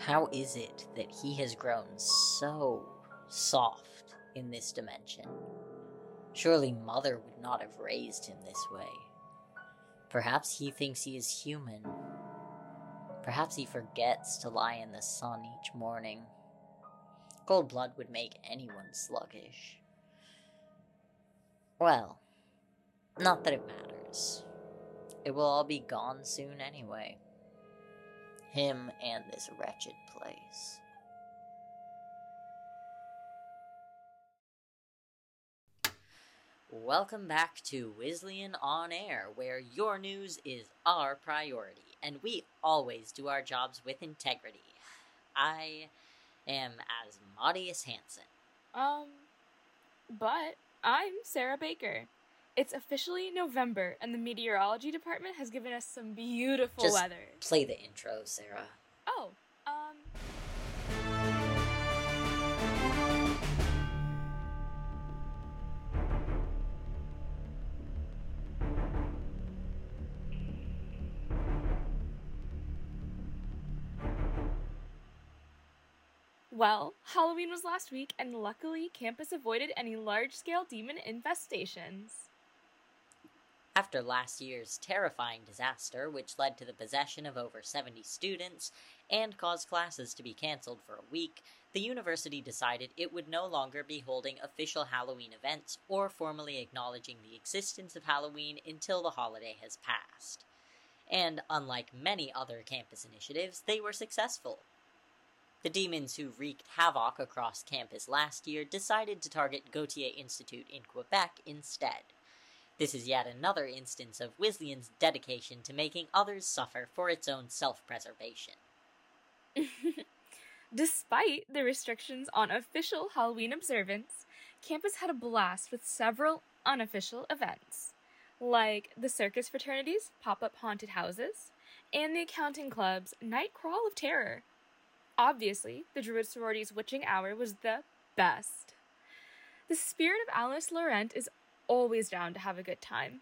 How is it that he has grown so soft in this dimension? Surely Mother would not have raised him this way. Perhaps he thinks he is human. Perhaps he forgets to lie in the sun each morning. Cold blood would make anyone sluggish. Well, not that it matters. It will all be gone soon anyway. Him and this wretched place. Welcome back to Wizlyean On Air, where your news is our priority, and we always do our jobs with integrity. I am Asmodeus Hanson. Um, but I'm Sarah Baker. It's officially November, and the meteorology department has given us some beautiful Just weather. play the intro, Sarah. Oh, um. Well, Halloween was last week, and luckily, campus avoided any large scale demon infestations. After last year's terrifying disaster, which led to the possession of over 70 students and caused classes to be cancelled for a week, the university decided it would no longer be holding official Halloween events or formally acknowledging the existence of Halloween until the holiday has passed. And unlike many other campus initiatives, they were successful. The demons who wreaked havoc across campus last year decided to target Gautier Institute in Quebec instead. This is yet another instance of Wizlyean's dedication to making others suffer for its own self preservation. Despite the restrictions on official Halloween observance, campus had a blast with several unofficial events, like the circus fraternities' pop up haunted houses and the accounting club's night crawl of terror. Obviously, the Druid sorority's witching hour was the best. The spirit of Alice Laurent is always down to have a good time.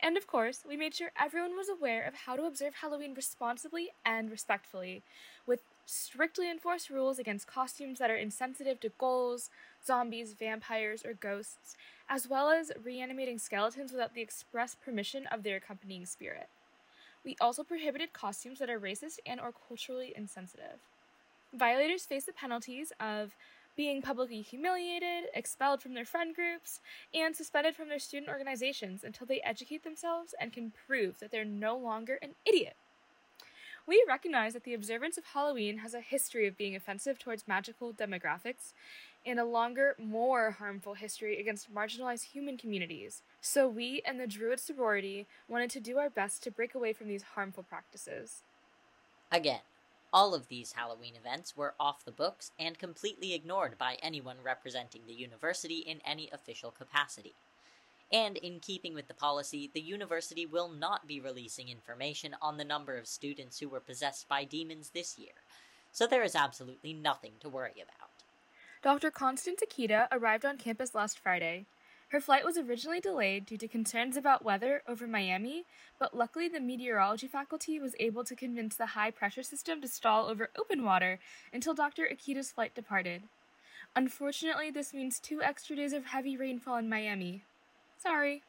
And of course, we made sure everyone was aware of how to observe Halloween responsibly and respectfully, with strictly enforced rules against costumes that are insensitive to ghouls, zombies, vampires, or ghosts, as well as reanimating skeletons without the express permission of their accompanying spirit. We also prohibited costumes that are racist and or culturally insensitive. Violators face the penalties of being publicly humiliated, expelled from their friend groups, and suspended from their student organizations until they educate themselves and can prove that they're no longer an idiot. We recognize that the observance of Halloween has a history of being offensive towards magical demographics and a longer, more harmful history against marginalized human communities. So we and the Druid sorority wanted to do our best to break away from these harmful practices. Again, all of these Halloween events were off the books and completely ignored by anyone representing the university in any official capacity. And in keeping with the policy, the university will not be releasing information on the number of students who were possessed by demons this year, so there is absolutely nothing to worry about. Dr. Constance Akita arrived on campus last Friday. Her flight was originally delayed due to concerns about weather over Miami, but luckily the meteorology faculty was able to convince the high pressure system to stall over open water until Dr. Akita's flight departed. Unfortunately, this means two extra days of heavy rainfall in Miami. Sorry.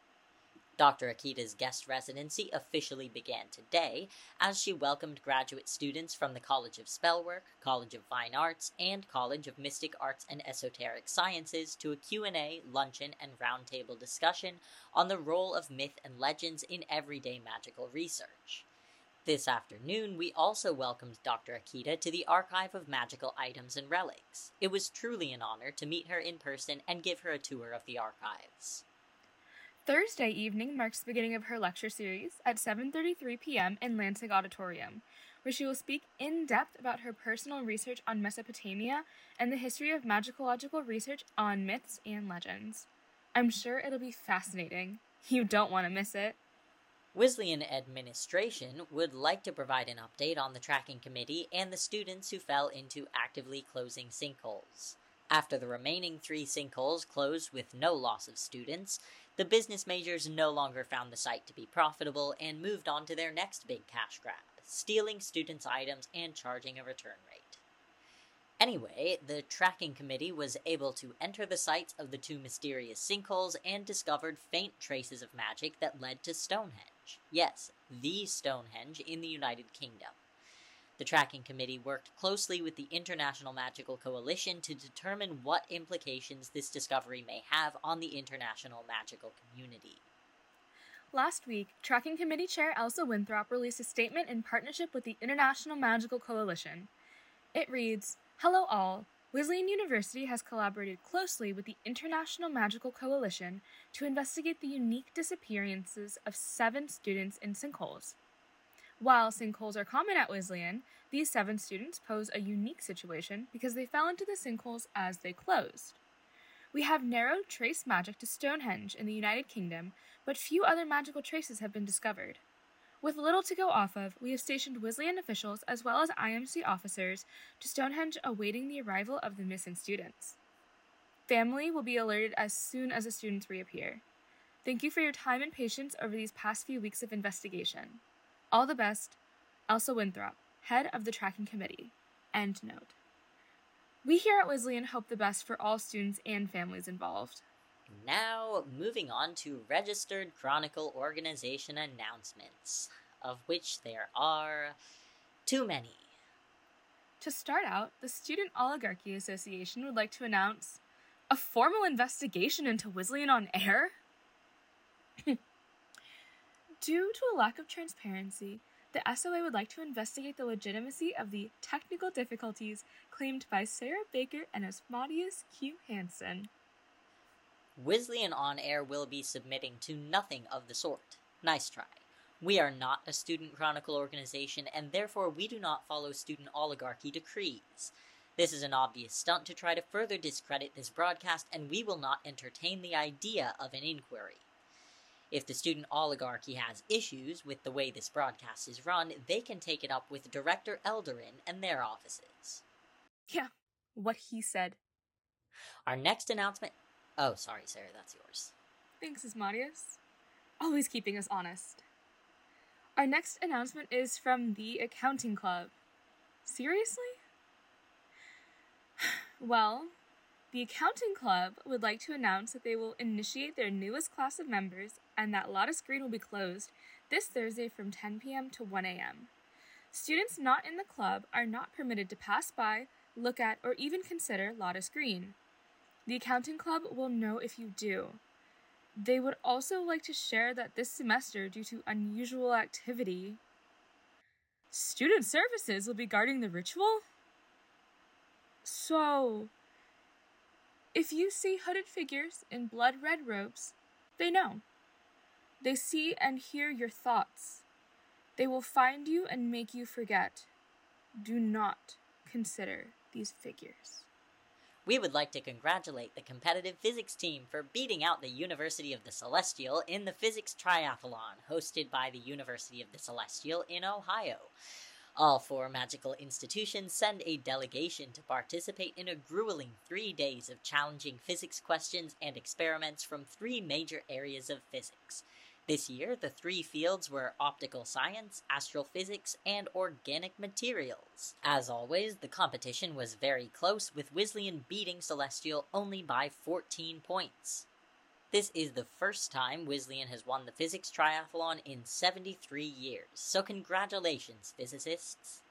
Dr. Akita's guest residency officially began today as she welcomed graduate students from the College of Spellwork, College of Fine Arts, and College of Mystic Arts and Esoteric Sciences to a Q&A, luncheon, and roundtable discussion on the role of myth and legends in everyday magical research. This afternoon, we also welcomed Dr. Akita to the Archive of Magical Items and Relics. It was truly an honor to meet her in person and give her a tour of the archives. Thursday evening marks the beginning of her lecture series at 7:33 p.m. in Lansing Auditorium, where she will speak in depth about her personal research on Mesopotamia and the history of magicological research on myths and legends. I'm sure it'll be fascinating. You don't want to miss it. Wizlyean administration would like to provide an update on the tracking committee and the students who fell into actively closing sinkholes. After the remaining three sinkholes closed with no loss of students, the business majors no longer found the site to be profitable and moved on to their next big cash grab stealing students' items and charging a return rate. Anyway, the tracking committee was able to enter the sites of the two mysterious sinkholes and discovered faint traces of magic that led to Stonehenge. Yes, the Stonehenge in the United Kingdom. The tracking committee worked closely with the International Magical Coalition to determine what implications this discovery may have on the international magical community. Last week, Tracking Committee Chair Elsa Winthrop released a statement in partnership with the International Magical Coalition. It reads Hello, all. Wizlyean University has collaborated closely with the International Magical Coalition to investigate the unique disappearances of seven students in sinkholes. While sinkholes are common at Wizlyean, these seven students pose a unique situation because they fell into the sinkholes as they closed. We have narrowed trace magic to Stonehenge in the United Kingdom, but few other magical traces have been discovered. With little to go off of, we have stationed Wizlyean officials as well as IMC officers to Stonehenge awaiting the arrival of the missing students. Family will be alerted as soon as the students reappear. Thank you for your time and patience over these past few weeks of investigation. All the best, Elsa Winthrop, head of the tracking committee. End note. We here at Wizlyean hope the best for all students and families involved. Now, moving on to Registered Chronicle Organization announcements, of which there are too many. To start out, the Student Oligarchy Association would like to announce a formal investigation into Wizlyean on air. Due to a lack of transparency, the SOA would like to investigate the legitimacy of the technical difficulties claimed by Sarah Baker and Asmodeus Q. Hanson. Wizlyean On Air will be submitting to nothing of the sort. Nice try. We are not a student chronicle organization, and therefore we do not follow student oligarchy decrees. This is an obvious stunt to try to further discredit this broadcast, and we will not entertain the idea of an inquiry. If the student oligarchy has issues with the way this broadcast is run, they can take it up with Director Elderin and their offices. Yeah, what he said. Our next announcement Oh, sorry, Sarah, that's yours. Thanks, Asmodeus. Always keeping us honest. Our next announcement is from the Accounting Club. Seriously? well, the Accounting Club would like to announce that they will initiate their newest class of members and that Lotus Green will be closed this Thursday from 10 p.m. to 1 a.m. Students not in the club are not permitted to pass by, look at, or even consider Lotus Green. The accounting club will know if you do. They would also like to share that this semester, due to unusual activity, student services will be guarding the ritual? So, if you see hooded figures in blood red robes, they know. They see and hear your thoughts. They will find you and make you forget. Do not consider these figures. We would like to congratulate the competitive physics team for beating out the University of the Celestial in the Physics Triathlon, hosted by the University of the Celestial in Ohio. All four magical institutions send a delegation to participate in a grueling three days of challenging physics questions and experiments from three major areas of physics this year, the three fields were optical science, astrophysics, and organic materials. As always, the competition was very close, with Wizlyean beating Celestial only by 14 points. This is the first time Wizlyean has won the physics triathlon in 73 years, so congratulations, physicists!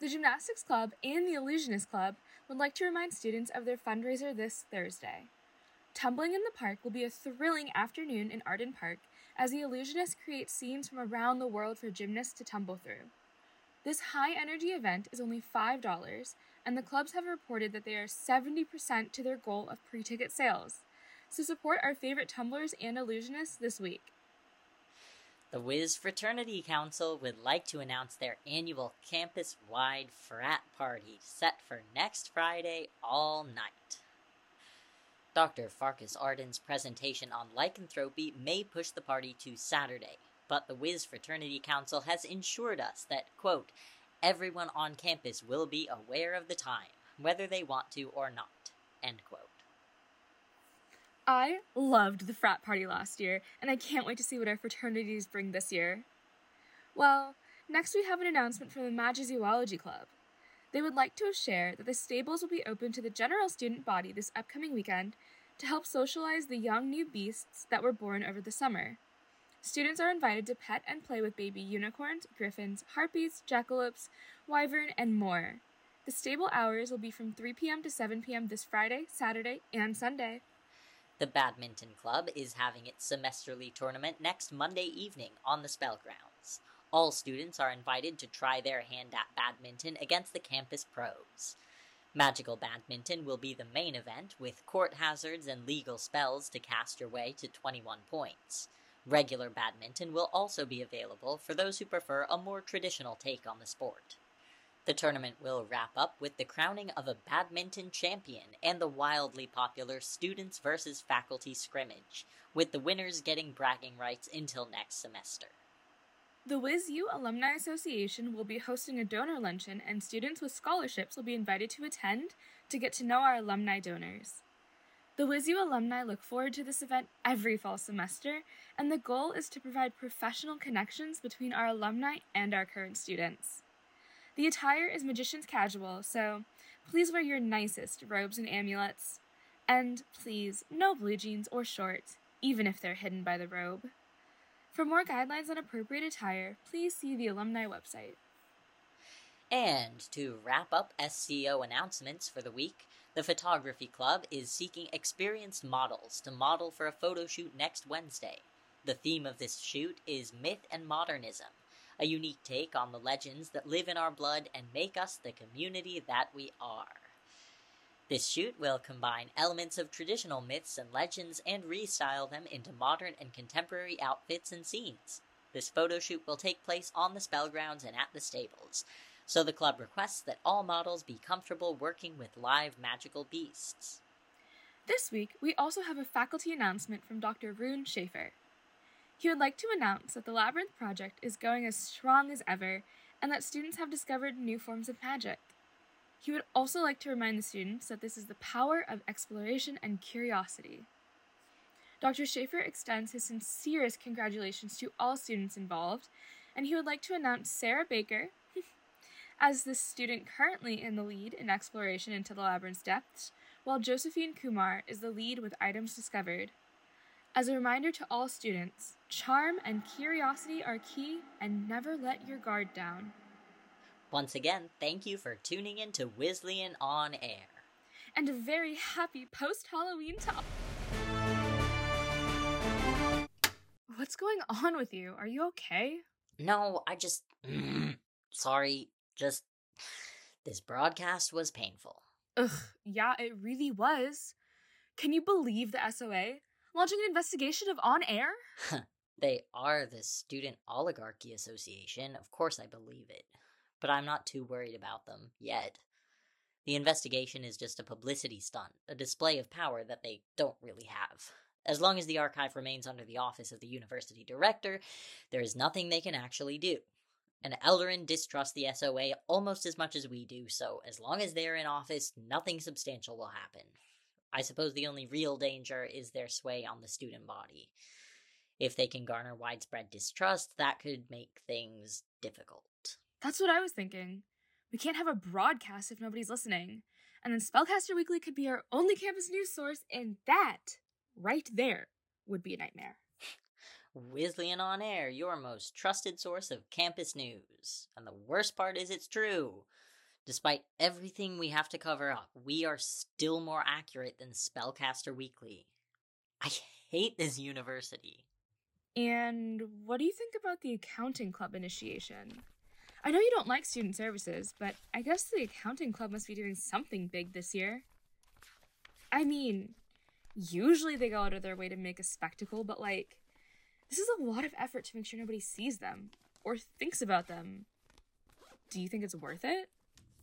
The Gymnastics Club and the Illusionist Club would like to remind students of their fundraiser this Thursday. Tumbling in the Park will be a thrilling afternoon in Arden Park as the illusionist creates scenes from around the world for gymnasts to tumble through. This high energy event is only $5, and the clubs have reported that they are 70% to their goal of pre ticket sales. So support our favorite tumblers and illusionists this week. The Wiz Fraternity Council would like to announce their annual campus wide frat party set for next Friday all night. Dr. Farkas Arden's presentation on lycanthropy may push the party to Saturday, but the Wiz Fraternity Council has ensured us that, quote, everyone on campus will be aware of the time, whether they want to or not, end quote. I loved the frat party last year, and I can't wait to see what our fraternities bring this year. Well, next we have an announcement from the Magizoology Club. they would like to share that the stables will be open to the general student body this upcoming weekend to help socialize the young new beasts that were born over the summer. Students are invited to pet and play with baby unicorns, griffins, harpies, jackalopes, wyvern, and more. The stable hours will be from 3 p.m. to 7 p.m. this Friday, Saturday, and Sunday. The Badminton Club is having its semesterly tournament next Monday evening on the Spell Grounds. All students are invited to try their hand at badminton against the campus pros. Magical Badminton will be the main event, with court hazards and legal spells to cast your way to 21 points. Regular badminton will also be available for those who prefer a more traditional take on the sport. The tournament will wrap up with the crowning of a badminton champion and the wildly popular Students versus Faculty scrimmage, with the winners getting bragging rights until next semester. The WizU Alumni Association will be hosting a donor luncheon, and students with scholarships will be invited to attend to get to know our alumni donors. The WizU alumni look forward to this event every fall semester, and the goal is to provide professional connections between our alumni and our current students. The attire is magician's casual, so please wear your nicest robes and amulets. And please, no blue jeans or shorts, even if they're hidden by the robe. For more guidelines on appropriate attire, please see the alumni website. And to wrap up SCO announcements for the week, the Photography Club is seeking experienced models to model for a photo shoot next Wednesday. The theme of this shoot is Myth and Modernism, a unique take on the legends that live in our blood and make us the community that we are. This shoot will combine elements of traditional myths and legends and restyle them into modern and contemporary outfits and scenes. This photo shoot will take place on the spell grounds and at the stables, so the club requests that all models be comfortable working with live magical beasts. This week, we also have a faculty announcement from Dr. Rune Schaefer. He would like to announce that the Labyrinth Project is going as strong as ever and that students have discovered new forms of magic. He would also like to remind the students that this is the power of exploration and curiosity. Dr. Schaefer extends his sincerest congratulations to all students involved, and he would like to announce Sarah Baker as the student currently in the lead in exploration into the labyrinth's depths, while Josephine Kumar is the lead with items discovered. As a reminder to all students, charm and curiosity are key, and never let your guard down. Once again, thank you for tuning in to Wizlyean On Air. And a very happy post Halloween top. What's going on with you? Are you okay? No, I just. sorry, just. This broadcast was painful. Ugh, yeah, it really was. Can you believe the SOA? Launching an investigation of On Air? they are the Student Oligarchy Association. Of course, I believe it but I'm not too worried about them yet. The investigation is just a publicity stunt, a display of power that they don't really have. As long as the archive remains under the office of the university director, there is nothing they can actually do. And Eldarin distrusts the SOA almost as much as we do, so as long as they're in office, nothing substantial will happen. I suppose the only real danger is their sway on the student body. If they can garner widespread distrust, that could make things difficult. That's what I was thinking. We can't have a broadcast if nobody's listening. And then Spellcaster Weekly could be our only campus news source, and that, right there, would be a nightmare. Wizlyean On Air, your most trusted source of campus news. And the worst part is it's true. Despite everything we have to cover up, we are still more accurate than Spellcaster Weekly. I hate this university. And what do you think about the accounting club initiation? I know you don't like student services, but I guess the accounting club must be doing something big this year. I mean, usually they go out of their way to make a spectacle, but like, this is a lot of effort to make sure nobody sees them or thinks about them. Do you think it's worth it?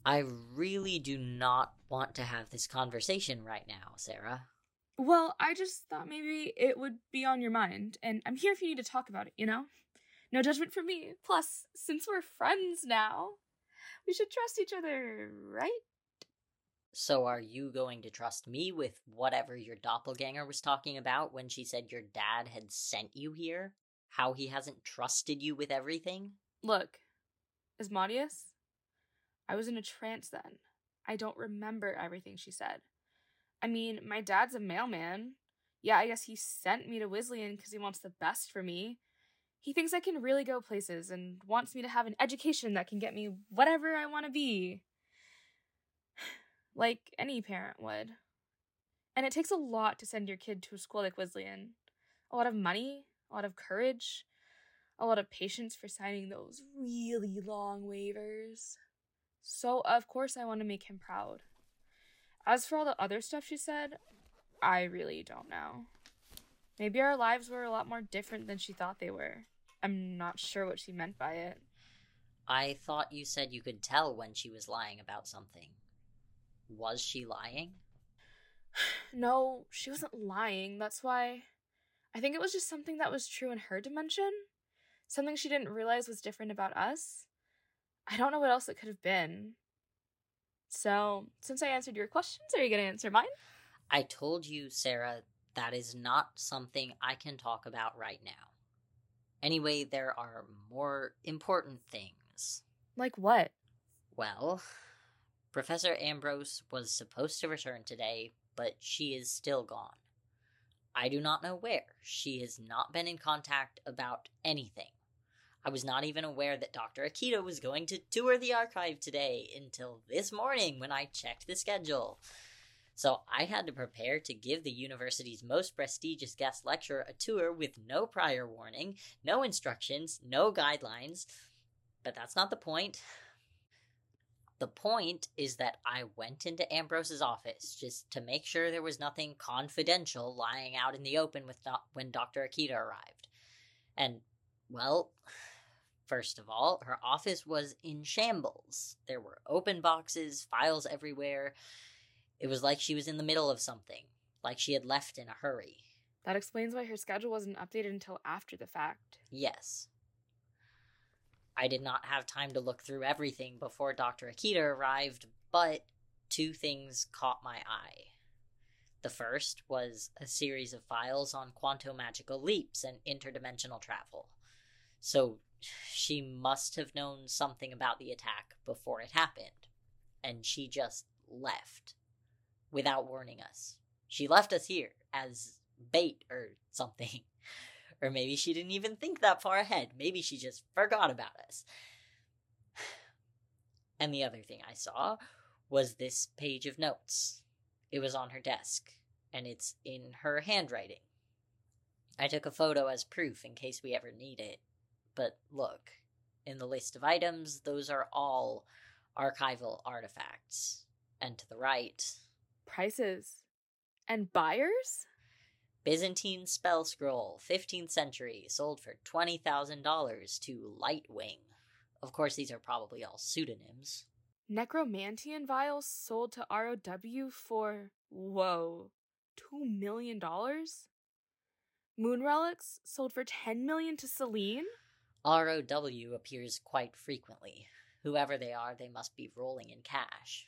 I really do not want to have this conversation right now, Sarah. Well, I just thought maybe it would be on your mind, and I'm here if you need to talk about it, you know? No judgment from me. Plus, since we're friends now, we should trust each other, right? So, are you going to trust me with whatever your doppelganger was talking about when she said your dad had sent you here? How he hasn't trusted you with everything? Look, Asmodeus, I was in a trance then. I don't remember everything she said. I mean, my dad's a mailman. Yeah, I guess he sent me to Wizlyean because he wants the best for me. He thinks I can really go places and wants me to have an education that can get me whatever I want to be. like any parent would. And it takes a lot to send your kid to a school like Wizlyean. A lot of money, a lot of courage, a lot of patience for signing those really long waivers. So, of course, I want to make him proud. As for all the other stuff she said, I really don't know. Maybe our lives were a lot more different than she thought they were. I'm not sure what she meant by it. I thought you said you could tell when she was lying about something. Was she lying? no, she wasn't lying. That's why. I think it was just something that was true in her dimension. Something she didn't realize was different about us. I don't know what else it could have been. So, since I answered your questions, are you going to answer mine? I told you, Sarah, that is not something I can talk about right now. Anyway, there are more important things. Like what? Well, Professor Ambrose was supposed to return today, but she is still gone. I do not know where. She has not been in contact about anything. I was not even aware that Dr. Akita was going to tour the archive today until this morning when I checked the schedule. So I had to prepare to give the university's most prestigious guest lecturer a tour with no prior warning, no instructions, no guidelines. But that's not the point. The point is that I went into Ambrose's office just to make sure there was nothing confidential lying out in the open with do- when Dr. Akita arrived. And, well, First of all, her office was in shambles. There were open boxes, files everywhere. It was like she was in the middle of something, like she had left in a hurry. That explains why her schedule wasn't updated until after the fact. Yes. I did not have time to look through everything before Dr. Akita arrived, but two things caught my eye. The first was a series of files on quantum magical leaps and interdimensional travel. So she must have known something about the attack before it happened, and she just left without warning us. She left us here as bait or something. Or maybe she didn't even think that far ahead. Maybe she just forgot about us. And the other thing I saw was this page of notes. It was on her desk, and it's in her handwriting. I took a photo as proof in case we ever need it. But look, in the list of items, those are all archival artifacts. And to the right, prices and buyers? Byzantine spell scroll, 15th century, sold for $20,000 to Lightwing. Of course, these are probably all pseudonyms. Necromantian vials sold to ROW for, whoa, $2 million? Moon relics sold for 10 million to Celine? ROW appears quite frequently. Whoever they are, they must be rolling in cash.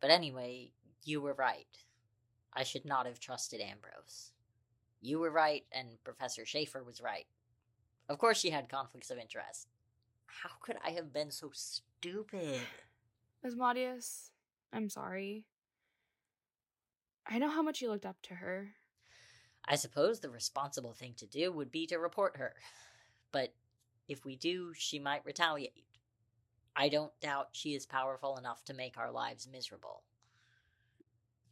But anyway, you were right. I should not have trusted Ambrose. You were right, and Professor Schaefer was right. Of course, she had conflicts of interest. How could I have been so stupid? Asmodeus, I'm sorry. I know how much you looked up to her. I suppose the responsible thing to do would be to report her. But if we do, she might retaliate. I don't doubt she is powerful enough to make our lives miserable.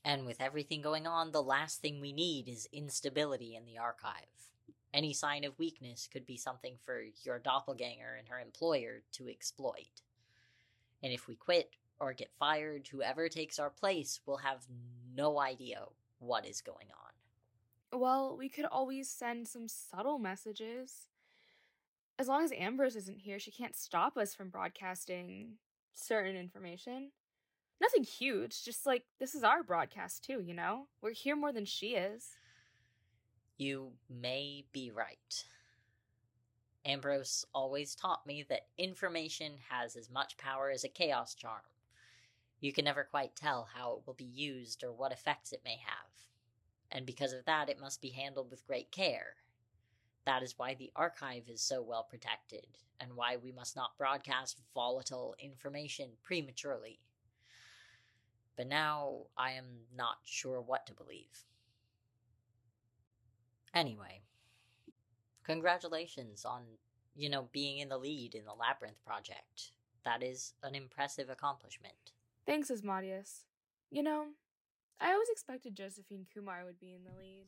And with everything going on, the last thing we need is instability in the archive. Any sign of weakness could be something for your doppelganger and her employer to exploit. And if we quit or get fired, whoever takes our place will have no idea what is going on. Well, we could always send some subtle messages as long as Ambrose isn't here, she can't stop us from broadcasting certain information. Nothing huge, just like this is our broadcast too, you know? We're here more than she is. You may be right. Ambrose always taught me that information has as much power as a chaos charm. You can never quite tell how it will be used or what effects it may have. And because of that, it must be handled with great care That is why the archive is so well protected, and why we must not broadcast volatile information prematurely. But now I am not sure what to believe. Anyway, congratulations on, you know, being in the lead in the Labyrinth project. That is an impressive accomplishment. Thanks, Asmodeus. You know, I always expected Josephine Kumar would be in the lead.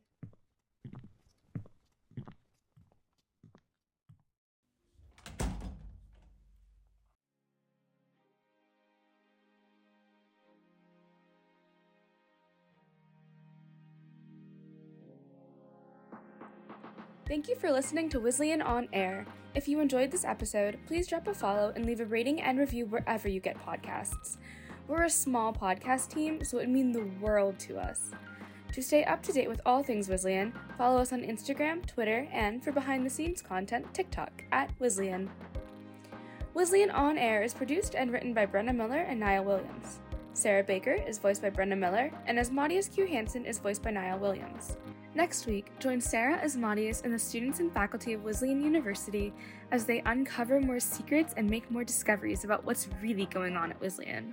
Thank you for listening to Wizlyean On Air. If you enjoyed this episode, please drop a follow and leave a rating and review wherever you get podcasts. We're a small podcast team, so it would mean the world to us. To stay up to date with all things Wizlyean, follow us on Instagram, Twitter, and for behind the scenes content, TikTok at Wizlyean. Wizlyean On Air is produced and written by Brenna Miller and Niall Williams. Sarah Baker is voiced by Brenna Miller, and Asmodeus Q. Hanson is voiced by Niall Williams. Next week, join Sarah Asmodeus and the students and faculty of Wizlyean University as they uncover more secrets and make more discoveries about what's really going on at Wizlyean.